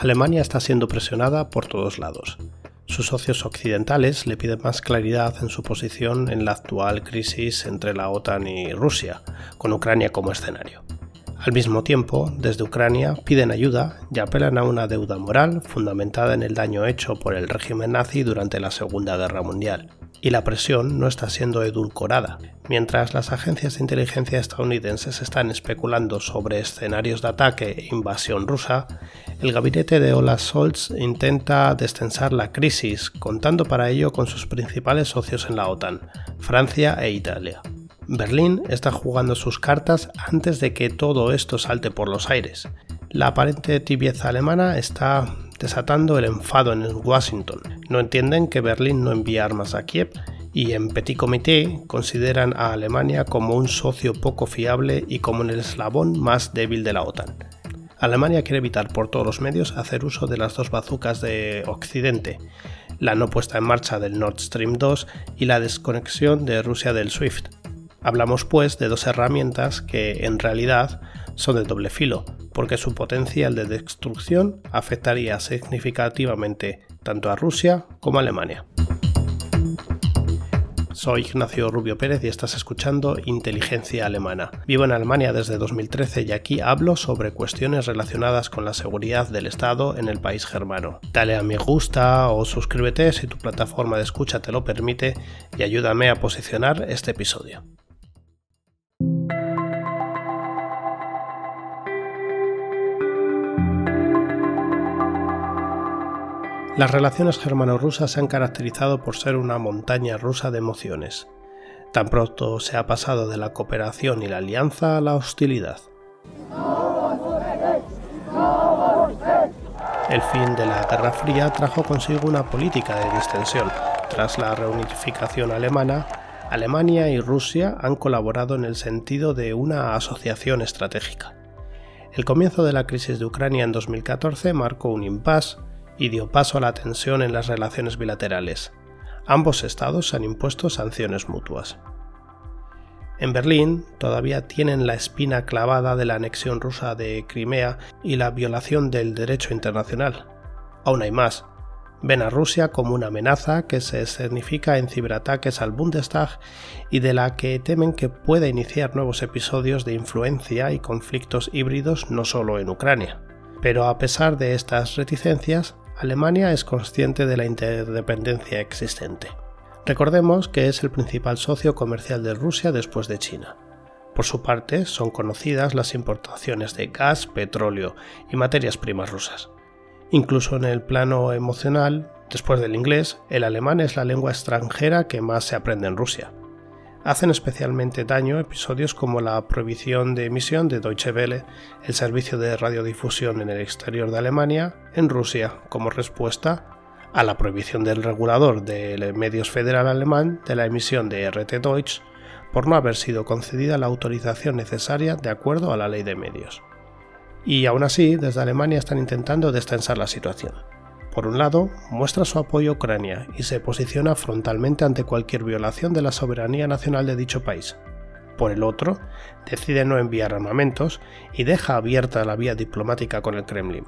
Alemania está siendo presionada por todos lados. Sus socios occidentales le piden más claridad en su posición en la actual crisis entre la OTAN y Rusia, con Ucrania como escenario. Al mismo tiempo, desde Ucrania piden ayuda y apelan a una deuda moral fundamentada en el daño hecho por el régimen nazi durante la Segunda Guerra Mundial. Y la presión no está siendo edulcorada. Mientras las agencias de inteligencia estadounidenses están especulando sobre escenarios de ataque e invasión rusa, el gabinete de Olaf Scholz intenta destensar la crisis, contando para ello con sus principales socios en la OTAN, Francia e Italia. Berlín está jugando sus cartas antes de que todo esto salte por los aires. La aparente tibieza alemana está desatando el enfado en Washington. No entienden que Berlín no envía armas a Kiev y en Petit Comité consideran a Alemania como un socio poco fiable y como el eslabón más débil de la OTAN. Alemania quiere evitar por todos los medios hacer uso de las dos bazucas de Occidente, la no puesta en marcha del Nord Stream 2 y la desconexión de Rusia del SWIFT, Hablamos pues de dos herramientas que en realidad son de doble filo, porque su potencial de destrucción afectaría significativamente tanto a Rusia como a Alemania. Soy Ignacio Rubio Pérez y estás escuchando Inteligencia Alemana. Vivo en Alemania desde 2013 y aquí hablo sobre cuestiones relacionadas con la seguridad del Estado en el país germano. Dale a me gusta o suscríbete si tu plataforma de escucha te lo permite y ayúdame a posicionar este episodio. Las relaciones germano-rusas se han caracterizado por ser una montaña rusa de emociones. Tan pronto se ha pasado de la cooperación y la alianza a la hostilidad. El fin de la Guerra Fría trajo consigo una política de distensión. Tras la reunificación alemana, Alemania y Rusia han colaborado en el sentido de una asociación estratégica. El comienzo de la crisis de Ucrania en 2014 marcó un impasse y dio paso a la tensión en las relaciones bilaterales. Ambos estados han impuesto sanciones mutuas. En Berlín todavía tienen la espina clavada de la anexión rusa de Crimea y la violación del derecho internacional. Aún hay más. Ven a Rusia como una amenaza que se escenifica en ciberataques al Bundestag y de la que temen que pueda iniciar nuevos episodios de influencia y conflictos híbridos no solo en Ucrania. Pero a pesar de estas reticencias, Alemania es consciente de la interdependencia existente. Recordemos que es el principal socio comercial de Rusia después de China. Por su parte, son conocidas las importaciones de gas, petróleo y materias primas rusas. Incluso en el plano emocional, después del inglés, el alemán es la lengua extranjera que más se aprende en Rusia hacen especialmente daño episodios como la prohibición de emisión de Deutsche Welle, el servicio de radiodifusión en el exterior de Alemania, en Rusia, como respuesta a la prohibición del regulador del medios federal alemán de la emisión de RT Deutsch por no haber sido concedida la autorización necesaria de acuerdo a la ley de medios. Y aún así, desde Alemania están intentando destensar la situación. Por un lado, muestra su apoyo a Ucrania y se posiciona frontalmente ante cualquier violación de la soberanía nacional de dicho país. Por el otro, decide no enviar armamentos y deja abierta la vía diplomática con el Kremlin.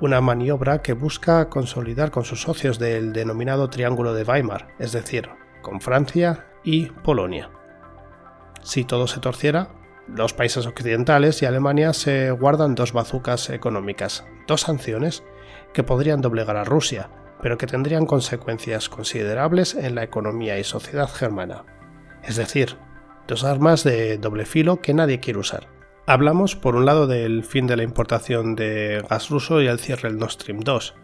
Una maniobra que busca consolidar con sus socios del denominado Triángulo de Weimar, es decir, con Francia y Polonia. Si todo se torciera, los países occidentales y Alemania se guardan dos bazucas económicas, dos sanciones que podrían doblegar a Rusia, pero que tendrían consecuencias considerables en la economía y sociedad germana. Es decir, dos armas de doble filo que nadie quiere usar. Hablamos por un lado del fin de la importación de gas ruso y el cierre del Nord Stream 2,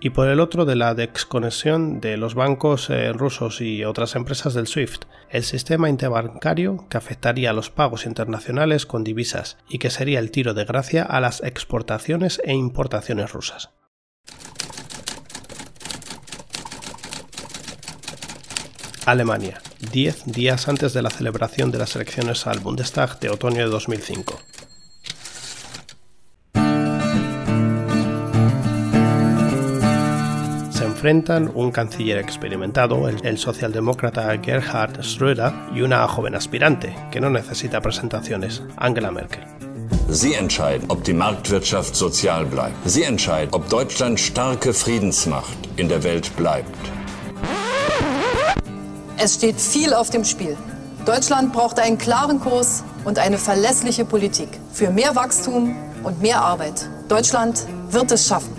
y por el otro de la desconexión de los bancos eh, rusos y otras empresas del SWIFT, el sistema interbancario que afectaría a los pagos internacionales con divisas y que sería el tiro de gracia a las exportaciones e importaciones rusas. Alemania, 10 días antes de la celebración de las elecciones al Bundestag de otoño de 2005. Se enfrentan un canciller experimentado, el, socialdemócrata Gerhard Schröder, y una joven aspirante, que no necesita presentaciones, Angela Merkel. Sie entscheiden, ob die Marktwirtschaft sozial bleibt. Sie entscheiden, ob Deutschland starke Friedensmacht in der Welt bleibt. Es steht viel auf dem Spiel. Deutschland braucht einen klaren Kurs und eine verlässliche Politik für mehr Wachstum und mehr Arbeit. Deutschland wird es schaffen.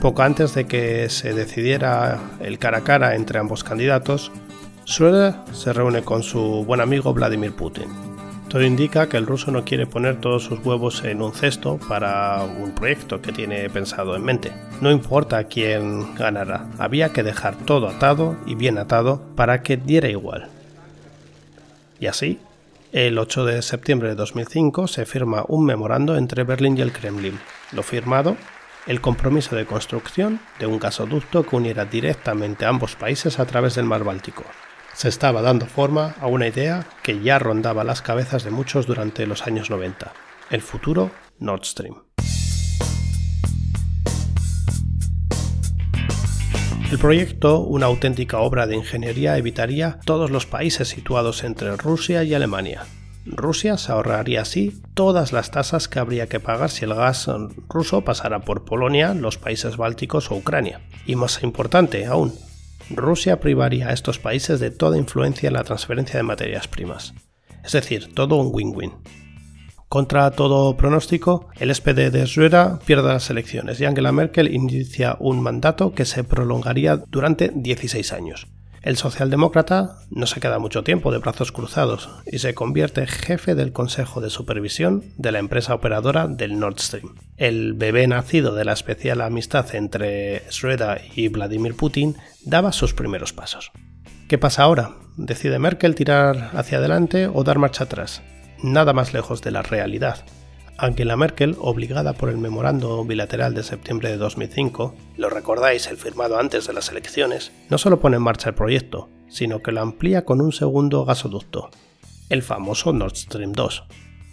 Poco antes de que se decidiera el cara a cara entre ambos candidatos, Schröder se reúne con su buen amigo Vladimir Putin. Todo indica que el ruso no quiere poner todos sus huevos en un cesto para un proyecto que tiene pensado en mente. No importa quién ganará, había que dejar todo atado y bien atado para que diera igual. Y así, el 8 de septiembre de 2005 se firma un memorando entre Berlín y el Kremlin. Lo firmado, el compromiso de construcción de un gasoducto que uniera directamente a ambos países a través del mar Báltico se estaba dando forma a una idea que ya rondaba las cabezas de muchos durante los años 90, el futuro Nord Stream. El proyecto, una auténtica obra de ingeniería, evitaría todos los países situados entre Rusia y Alemania. Rusia se ahorraría así todas las tasas que habría que pagar si el gas ruso pasara por Polonia, los países bálticos o Ucrania. Y más importante aún, Rusia privaría a estos países de toda influencia en la transferencia de materias primas. Es decir, todo un win-win. Contra todo pronóstico, el SPD de Schröder pierde las elecciones y Angela Merkel inicia un mandato que se prolongaría durante 16 años. El socialdemócrata no se queda mucho tiempo de brazos cruzados y se convierte jefe del Consejo de Supervisión de la empresa operadora del Nord Stream. El bebé nacido de la especial amistad entre Schröder y Vladimir Putin daba sus primeros pasos. ¿Qué pasa ahora? ¿Decide Merkel tirar hacia adelante o dar marcha atrás? Nada más lejos de la realidad la Merkel, obligada por el memorando bilateral de septiembre de 2005, lo recordáis, el firmado antes de las elecciones, no solo pone en marcha el proyecto, sino que lo amplía con un segundo gasoducto, el famoso Nord Stream 2.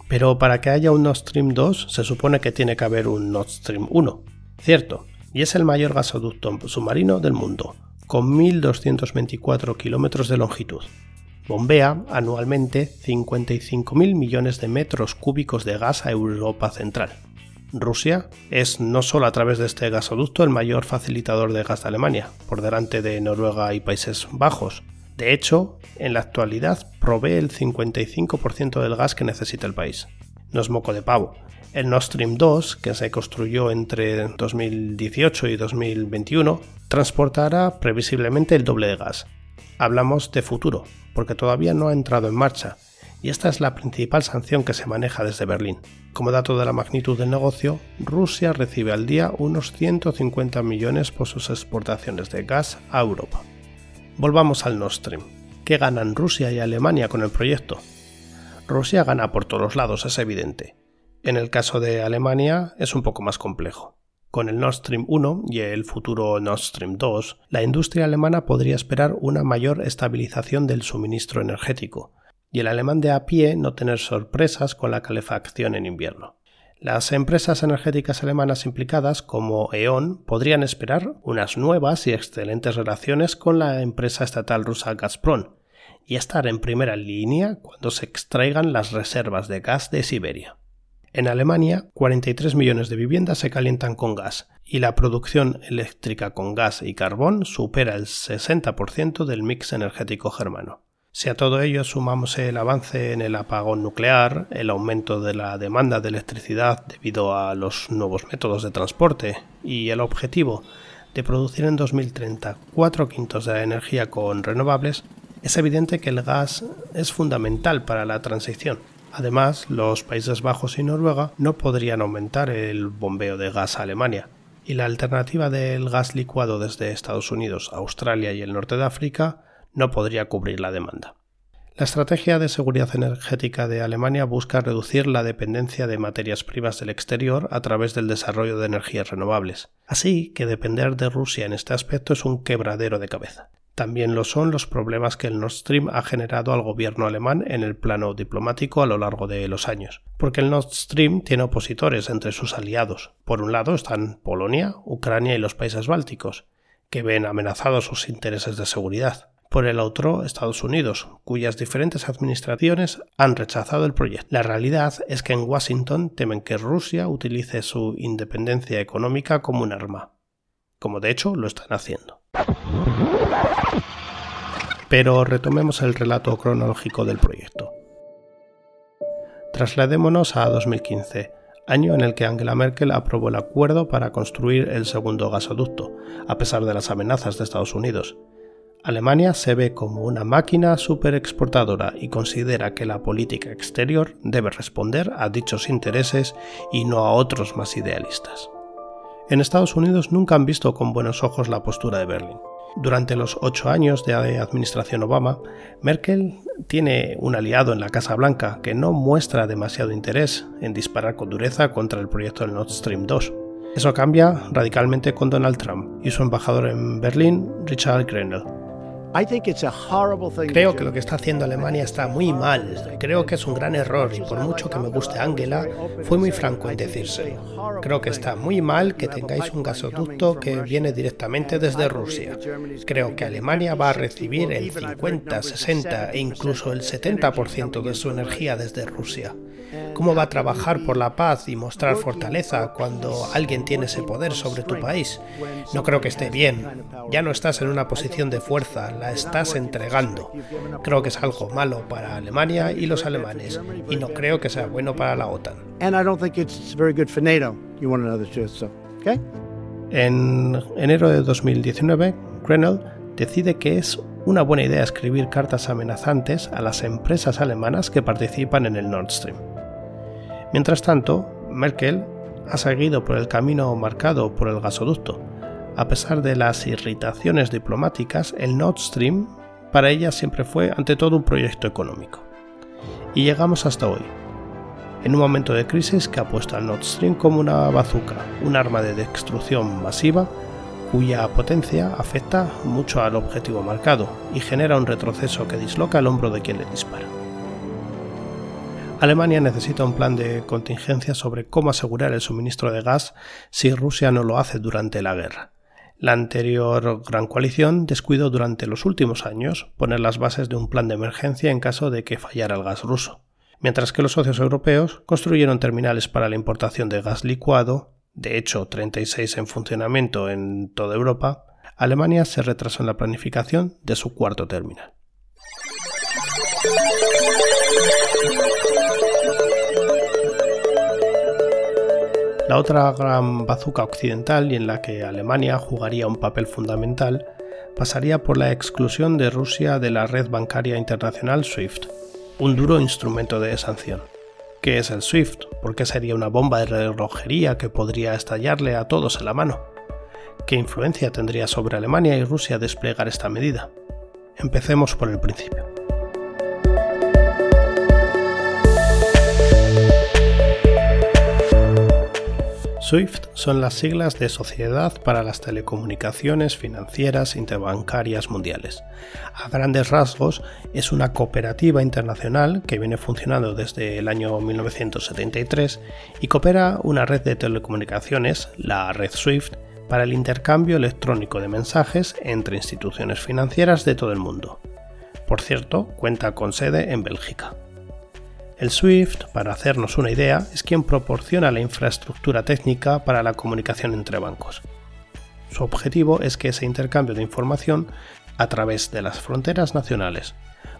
Pero para que haya un Nord Stream 2 se supone que tiene que haber un Nord Stream 1, cierto, y es el mayor gasoducto submarino del mundo, con 1.224 kilómetros de longitud bombea anualmente 55.000 millones de metros cúbicos de gas a Europa Central. Rusia es no solo a través de este gasoducto el mayor facilitador de gas de Alemania, por delante de Noruega y Países Bajos. De hecho, en la actualidad provee el 55% del gas que necesita el país. No es moco de pavo. El Nord Stream 2, que se construyó entre 2018 y 2021, transportará previsiblemente el doble de gas, hablamos de futuro, porque todavía no ha entrado en marcha, y esta es la principal sanción que se maneja desde Berlín. Como dato de la magnitud del negocio, Rusia recibe al día unos 150 millones por sus exportaciones de gas a Europa. Volvamos al Nord Stream. ¿Qué ganan Rusia y Alemania con el proyecto? Rusia gana por todos lados, es evidente. En el caso de Alemania es un poco más complejo. Con el Nord Stream 1 y el futuro Nord Stream 2, la industria alemana podría esperar una mayor estabilización del suministro energético, y el alemán de a pie no tener sorpresas con la calefacción en invierno. Las empresas energéticas alemanas implicadas, como E.ON, podrían esperar unas nuevas y excelentes relaciones con la empresa estatal rusa Gazprom y estar en primera línea cuando se extraigan las reservas de gas de Siberia. En Alemania, 43 millones de viviendas se calientan con gas y la producción eléctrica con gas y carbón supera el 60% del mix energético germano. Si a todo ello sumamos el avance en el apagón nuclear, el aumento de la demanda de electricidad debido a los nuevos métodos de transporte y el objetivo de producir en 2030 cuatro quintos de la energía con renovables, es evidente que el gas es fundamental para la transición Además, los Países Bajos y Noruega no podrían aumentar el bombeo de gas a Alemania, y la alternativa del gas licuado desde Estados Unidos, Australia y el norte de África no podría cubrir la demanda. La estrategia de seguridad energética de Alemania busca reducir la dependencia de materias primas del exterior a través del desarrollo de energías renovables. Así que depender de Rusia en este aspecto es un quebradero de cabeza. También lo son los problemas que el Nord Stream ha generado al gobierno alemán en el plano diplomático a lo largo de los años, porque el Nord Stream tiene opositores entre sus aliados. Por un lado están Polonia, Ucrania y los países bálticos, que ven amenazados sus intereses de seguridad. por el otro Estados Unidos, cuyas diferentes administraciones han rechazado el proyecto. La realidad es que en Washington temen que Rusia utilice su independencia económica como un arma, como de hecho lo están haciendo. Pero retomemos el relato cronológico del proyecto. Trasladémonos a 2015, año en el que Angela Merkel aprobó el acuerdo para construir el segundo gasoducto, a pesar de las amenazas de Estados Unidos. Alemania se ve como una máquina superexportadora y considera que la política exterior debe responder a dichos intereses y no a otros más idealistas. En Estados Unidos nunca han visto con buenos ojos la postura de Berlín. Durante los ocho años de administración Obama, Merkel tiene un aliado en la Casa Blanca que no muestra demasiado interés en disparar con dureza contra el proyecto del Nord Stream 2. Eso cambia radicalmente con Donald Trump y su embajador en Berlín, Richard Grenell. Creo que lo que está haciendo Alemania está muy mal. Creo que es un gran error y por mucho que me guste Angela, fue muy franco en decírselo. Creo que está muy mal que tengáis un gasoducto que viene directamente desde Rusia. Creo que Alemania va a recibir el 50, 60 e incluso el 70% de su energía desde Rusia. ¿Cómo va a trabajar por la paz y mostrar fortaleza cuando alguien tiene ese poder sobre tu país? No creo que esté bien. Ya no estás en una posición de fuerza, la estás entregando. Creo que es algo malo para Alemania y los alemanes, y no creo que sea bueno para la OTAN. En enero de 2019, Grenell decide que es una buena idea escribir cartas amenazantes a las empresas alemanas que participan en el Nord Stream. Mientras tanto, Merkel ha seguido por el camino marcado por el gasoducto. A pesar de las irritaciones diplomáticas, el Nord Stream para ella siempre fue ante todo un proyecto económico. Y llegamos hasta hoy, en un momento de crisis que ha puesto al Nord Stream como una bazooka, un arma de destrucción masiva cuya potencia afecta mucho al objetivo marcado y genera un retroceso que disloca el hombro de quien le dispara. Alemania necesita un plan de contingencia sobre cómo asegurar el suministro de gas si Rusia no lo hace durante la guerra. La anterior Gran Coalición descuidó durante los últimos años poner las bases de un plan de emergencia en caso de que fallara el gas ruso, mientras que los socios europeos construyeron terminales para la importación de gas licuado, de hecho 36 en funcionamiento en toda Europa, Alemania se retrasó en la planificación de su cuarto terminal. La otra gran bazuca occidental y en la que Alemania jugaría un papel fundamental pasaría por la exclusión de Rusia de la red bancaria internacional SWIFT, un duro instrumento de sanción. ¿Qué es el SWIFT? ¿Por qué sería una bomba de relojería que podría estallarle a todos en la mano? ¿Qué influencia tendría sobre Alemania y Rusia desplegar esta medida? Empecemos por el principio. SWIFT son las siglas de Sociedad para las Telecomunicaciones Financieras Interbancarias Mundiales. A grandes rasgos, es una cooperativa internacional que viene funcionando desde el año 1973 y coopera una red de telecomunicaciones, la red SWIFT, para el intercambio electrónico de mensajes entre instituciones financieras de todo el mundo. Por cierto, cuenta con sede en Bélgica. El SWIFT, para hacernos una idea, es quien proporciona la infraestructura técnica para la comunicación entre bancos. Su objetivo es que ese intercambio de información a través de las fronteras nacionales.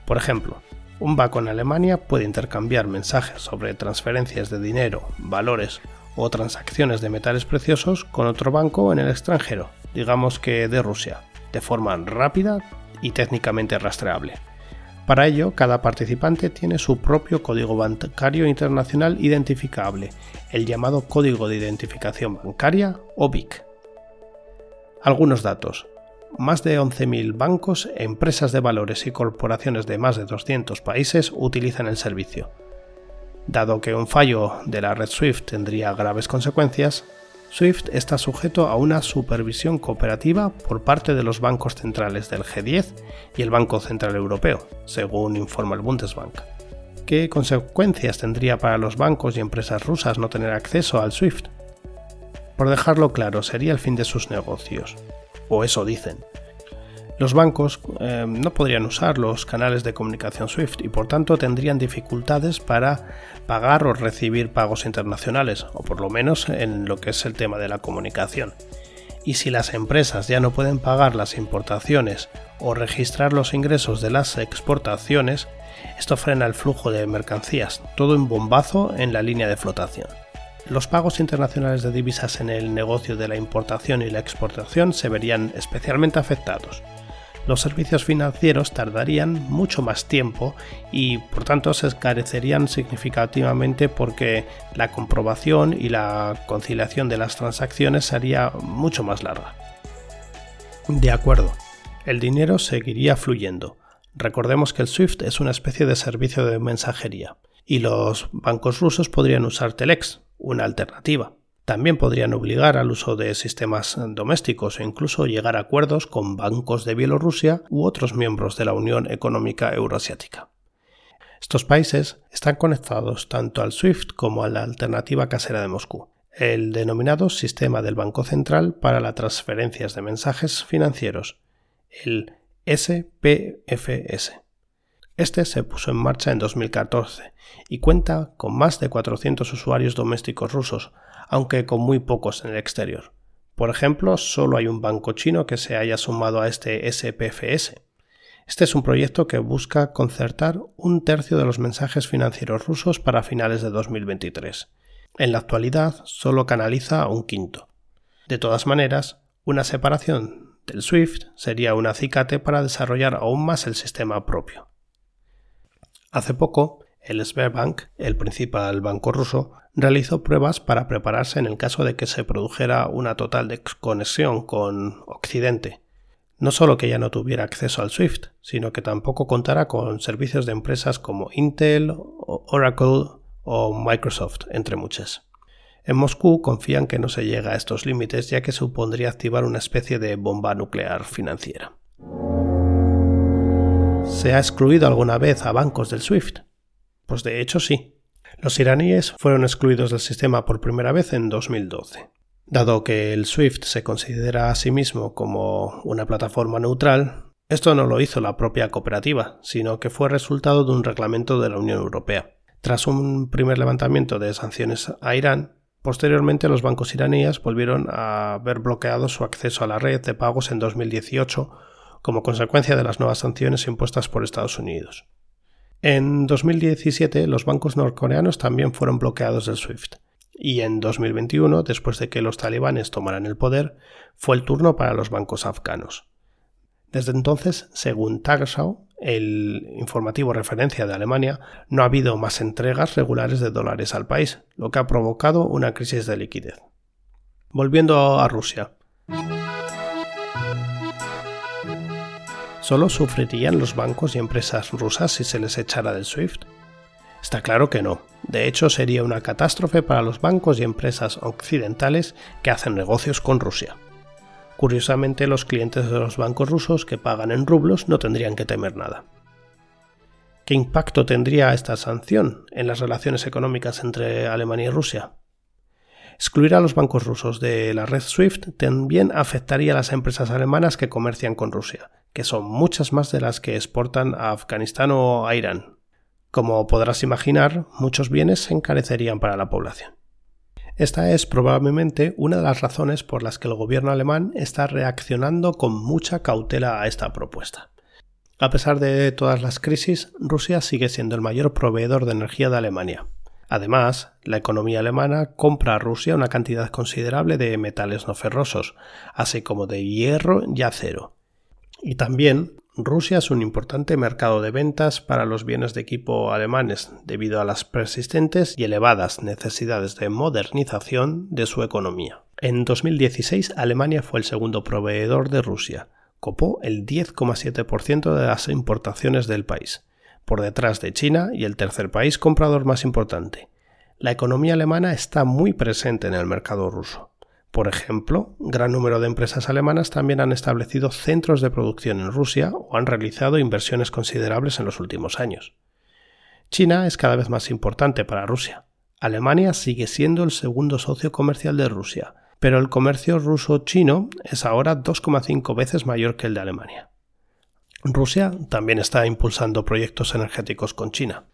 Por ejemplo, un banco en Alemania puede intercambiar mensajes sobre transferencias de dinero, valores o transacciones de metales preciosos con otro banco en el extranjero, digamos que de Rusia, de forma rápida y técnicamente rastreable. Para ello, cada participante tiene su propio código bancario internacional identificable, el llamado Código de Identificación Bancaria o BIC. Algunos datos. Más de 11.000 bancos, empresas de valores y corporaciones de más de 200 países utilizan el servicio. Dado que un fallo de la red SWIFT tendría graves consecuencias, SWIFT está sujeto a una supervisión cooperativa por parte de los bancos centrales del G10 y el Banco Central Europeo, según informa el Bundesbank. ¿Qué consecuencias tendría para los bancos y empresas rusas no tener acceso al SWIFT? Por dejarlo claro, sería el fin de sus negocios. O eso dicen. Los bancos eh, no podrían usar los canales de comunicación SWIFT y por tanto tendrían dificultades para pagar o recibir pagos internacionales, o por lo menos en lo que es el tema de la comunicación. Y si las empresas ya no pueden pagar las importaciones o registrar los ingresos de las exportaciones, esto frena el flujo de mercancías, todo en bombazo en la línea de flotación. Los pagos internacionales de divisas en el negocio de la importación y la exportación se verían especialmente afectados los servicios financieros tardarían mucho más tiempo y por tanto se escarecerían significativamente porque la comprobación y la conciliación de las transacciones sería mucho más larga. De acuerdo, el dinero seguiría fluyendo. Recordemos que el SWIFT es una especie de servicio de mensajería y los bancos rusos podrían usar Telex, una alternativa. También podrían obligar al uso de sistemas domésticos e incluso llegar a acuerdos con bancos de Bielorrusia u otros miembros de la Unión Económica Euroasiática. Estos países están conectados tanto al SWIFT como a la alternativa casera de Moscú, el denominado Sistema del Banco Central para las Transferencias de Mensajes Financieros, el SPFS. Este se puso en marcha en 2014 y cuenta con más de 400 usuarios domésticos rusos, aunque con muy pocos en el exterior. Por ejemplo, solo hay un banco chino que se haya sumado a este SPFS. Este es un proyecto que busca concertar un tercio de los mensajes financieros rusos para finales de 2023. En la actualidad solo canaliza un quinto. De todas maneras, una separación del SWIFT sería un acicate para desarrollar aún más el sistema propio. Hace poco, el Sberbank, el principal banco ruso, realizó pruebas para prepararse en el caso de que se produjera una total desconexión con Occidente. No solo que ya no tuviera acceso al SWIFT, sino que tampoco contara con servicios de empresas como Intel, Oracle o Microsoft, entre muchas. En Moscú confían que no se llega a estos límites ya que supondría activar una especie de bomba nuclear financiera. ¿Se ha excluido alguna vez a bancos del SWIFT? Pues de hecho sí. Los iraníes fueron excluidos del sistema por primera vez en 2012. Dado que el SWIFT se considera a sí mismo como una plataforma neutral, esto no lo hizo la propia cooperativa, sino que fue resultado de un reglamento de la Unión Europea. Tras un primer levantamiento de sanciones a Irán, posteriormente los bancos iraníes volvieron a ver bloqueado su acceso a la red de pagos en 2018 como consecuencia de las nuevas sanciones impuestas por Estados Unidos. En 2017 los bancos norcoreanos también fueron bloqueados del SWIFT. Y en 2021, después de que los talibanes tomaran el poder, fue el turno para los bancos afganos. Desde entonces, según Tagesschau, el informativo referencia de Alemania, no ha habido más entregas regulares de dólares al país, lo que ha provocado una crisis de liquidez. Volviendo a Rusia. ¿Solo sufrirían los bancos y empresas rusas si se les echara del SWIFT? Está claro que no. De hecho, sería una catástrofe para los bancos y empresas occidentales que hacen negocios con Rusia. Curiosamente, los clientes de los bancos rusos que pagan en rublos no tendrían que temer nada. ¿Qué impacto tendría esta sanción en las relaciones económicas entre Alemania y Rusia? Excluir a los bancos rusos de la red SWIFT también afectaría a las empresas alemanas que comercian con Rusia, que son muchas más de las que exportan a Afganistán o a Irán. Como podrás imaginar, muchos bienes se encarecerían para la población. Esta es probablemente una de las razones por las que el gobierno alemán está reaccionando con mucha cautela a esta propuesta. A pesar de todas las crisis, Rusia sigue siendo el mayor proveedor de energía de Alemania. Además, la economía alemana compra a Rusia una cantidad considerable de metales no ferrosos, así como de hierro y acero, y también Rusia es un importante mercado de ventas para los bienes de equipo alemanes debido a las persistentes y elevadas necesidades de modernización de su economía. En 2016 Alemania fue el segundo proveedor de Rusia, copó el 10,7% de las importaciones del país, por detrás de China y el tercer país comprador más importante. La economía alemana está muy presente en el mercado ruso. Por ejemplo, gran número de empresas alemanas también han establecido centros de producción en Rusia o han realizado inversiones considerables en los últimos años. China es cada vez más importante para Rusia. Alemania sigue siendo el segundo socio comercial de Rusia, pero el comercio ruso-chino es ahora 2,5 veces mayor que el de Alemania. Rusia también está impulsando proyectos energéticos con China.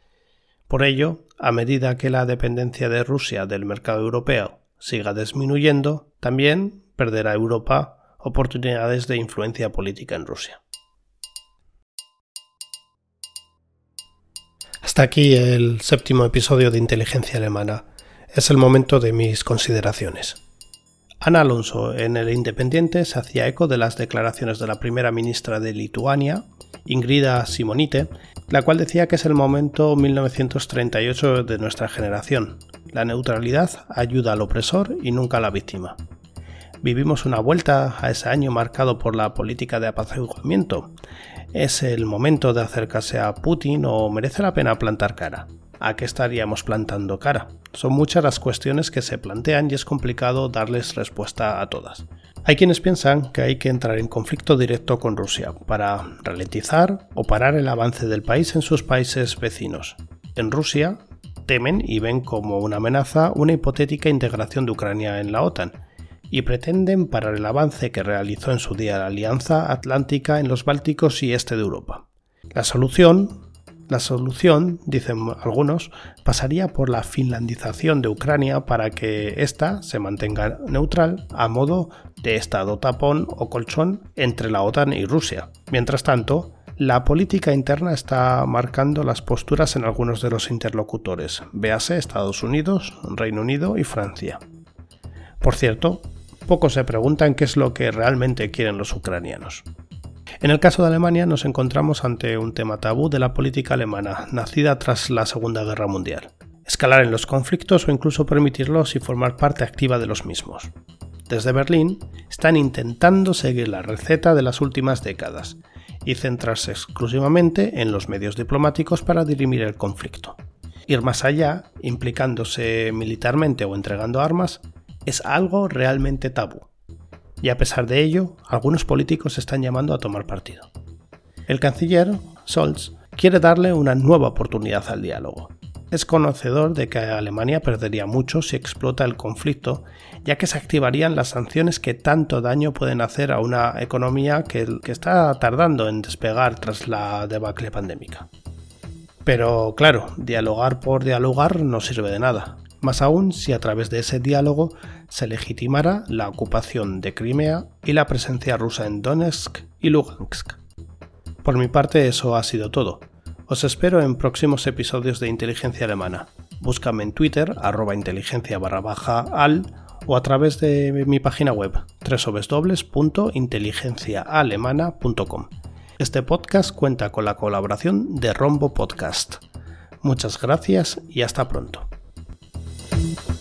Por ello, a medida que la dependencia de Rusia del mercado europeo siga disminuyendo, también perderá Europa oportunidades de influencia política en Rusia. Hasta aquí el séptimo episodio de Inteligencia Alemana. Es el momento de mis consideraciones. Ana Alonso en El Independiente se hacía eco de las declaraciones de la primera ministra de Lituania, Ingrida Simonite, la cual decía que es el momento 1938 de nuestra generación. La neutralidad ayuda al opresor y nunca a la víctima. Vivimos una vuelta a ese año marcado por la política de apaciguamiento. ¿Es el momento de acercarse a Putin o merece la pena plantar cara? ¿A qué estaríamos plantando cara? Son muchas las cuestiones que se plantean y es complicado darles respuesta a todas. Hay quienes piensan que hay que entrar en conflicto directo con Rusia para ralentizar o parar el avance del país en sus países vecinos. En Rusia temen y ven como una amenaza una hipotética integración de Ucrania en la OTAN, y pretenden parar el avance que realizó en su día la Alianza Atlántica en los Bálticos y este de Europa. La solución, la solución, dicen algunos, pasaría por la finlandización de Ucrania para que ésta se mantenga neutral a modo de estado tapón o colchón entre la OTAN y Rusia. Mientras tanto, la política interna está marcando las posturas en algunos de los interlocutores, véase Estados Unidos, Reino Unido y Francia. Por cierto, pocos se preguntan qué es lo que realmente quieren los ucranianos. En el caso de Alemania nos encontramos ante un tema tabú de la política alemana, nacida tras la Segunda Guerra Mundial. Escalar en los conflictos o incluso permitirlos y formar parte activa de los mismos. Desde Berlín están intentando seguir la receta de las últimas décadas y centrarse exclusivamente en los medios diplomáticos para dirimir el conflicto. Ir más allá, implicándose militarmente o entregando armas, es algo realmente tabú. Y a pesar de ello, algunos políticos están llamando a tomar partido. El canciller, Scholz, quiere darle una nueva oportunidad al diálogo. Es conocedor de que Alemania perdería mucho si explota el conflicto, ya que se activarían las sanciones que tanto daño pueden hacer a una economía que, que está tardando en despegar tras la debacle pandémica. Pero claro, dialogar por dialogar no sirve de nada más aún si a través de ese diálogo se legitimara la ocupación de Crimea y la presencia rusa en Donetsk y Lugansk. Por mi parte eso ha sido todo. Os espero en próximos episodios de Inteligencia Alemana. Búscame en Twitter, arroba inteligencia barra baja al, o a través de mi página web, www.inteligenciaalemana.com. Este podcast cuenta con la colaboración de Rombo Podcast. Muchas gracias y hasta pronto. Thank you.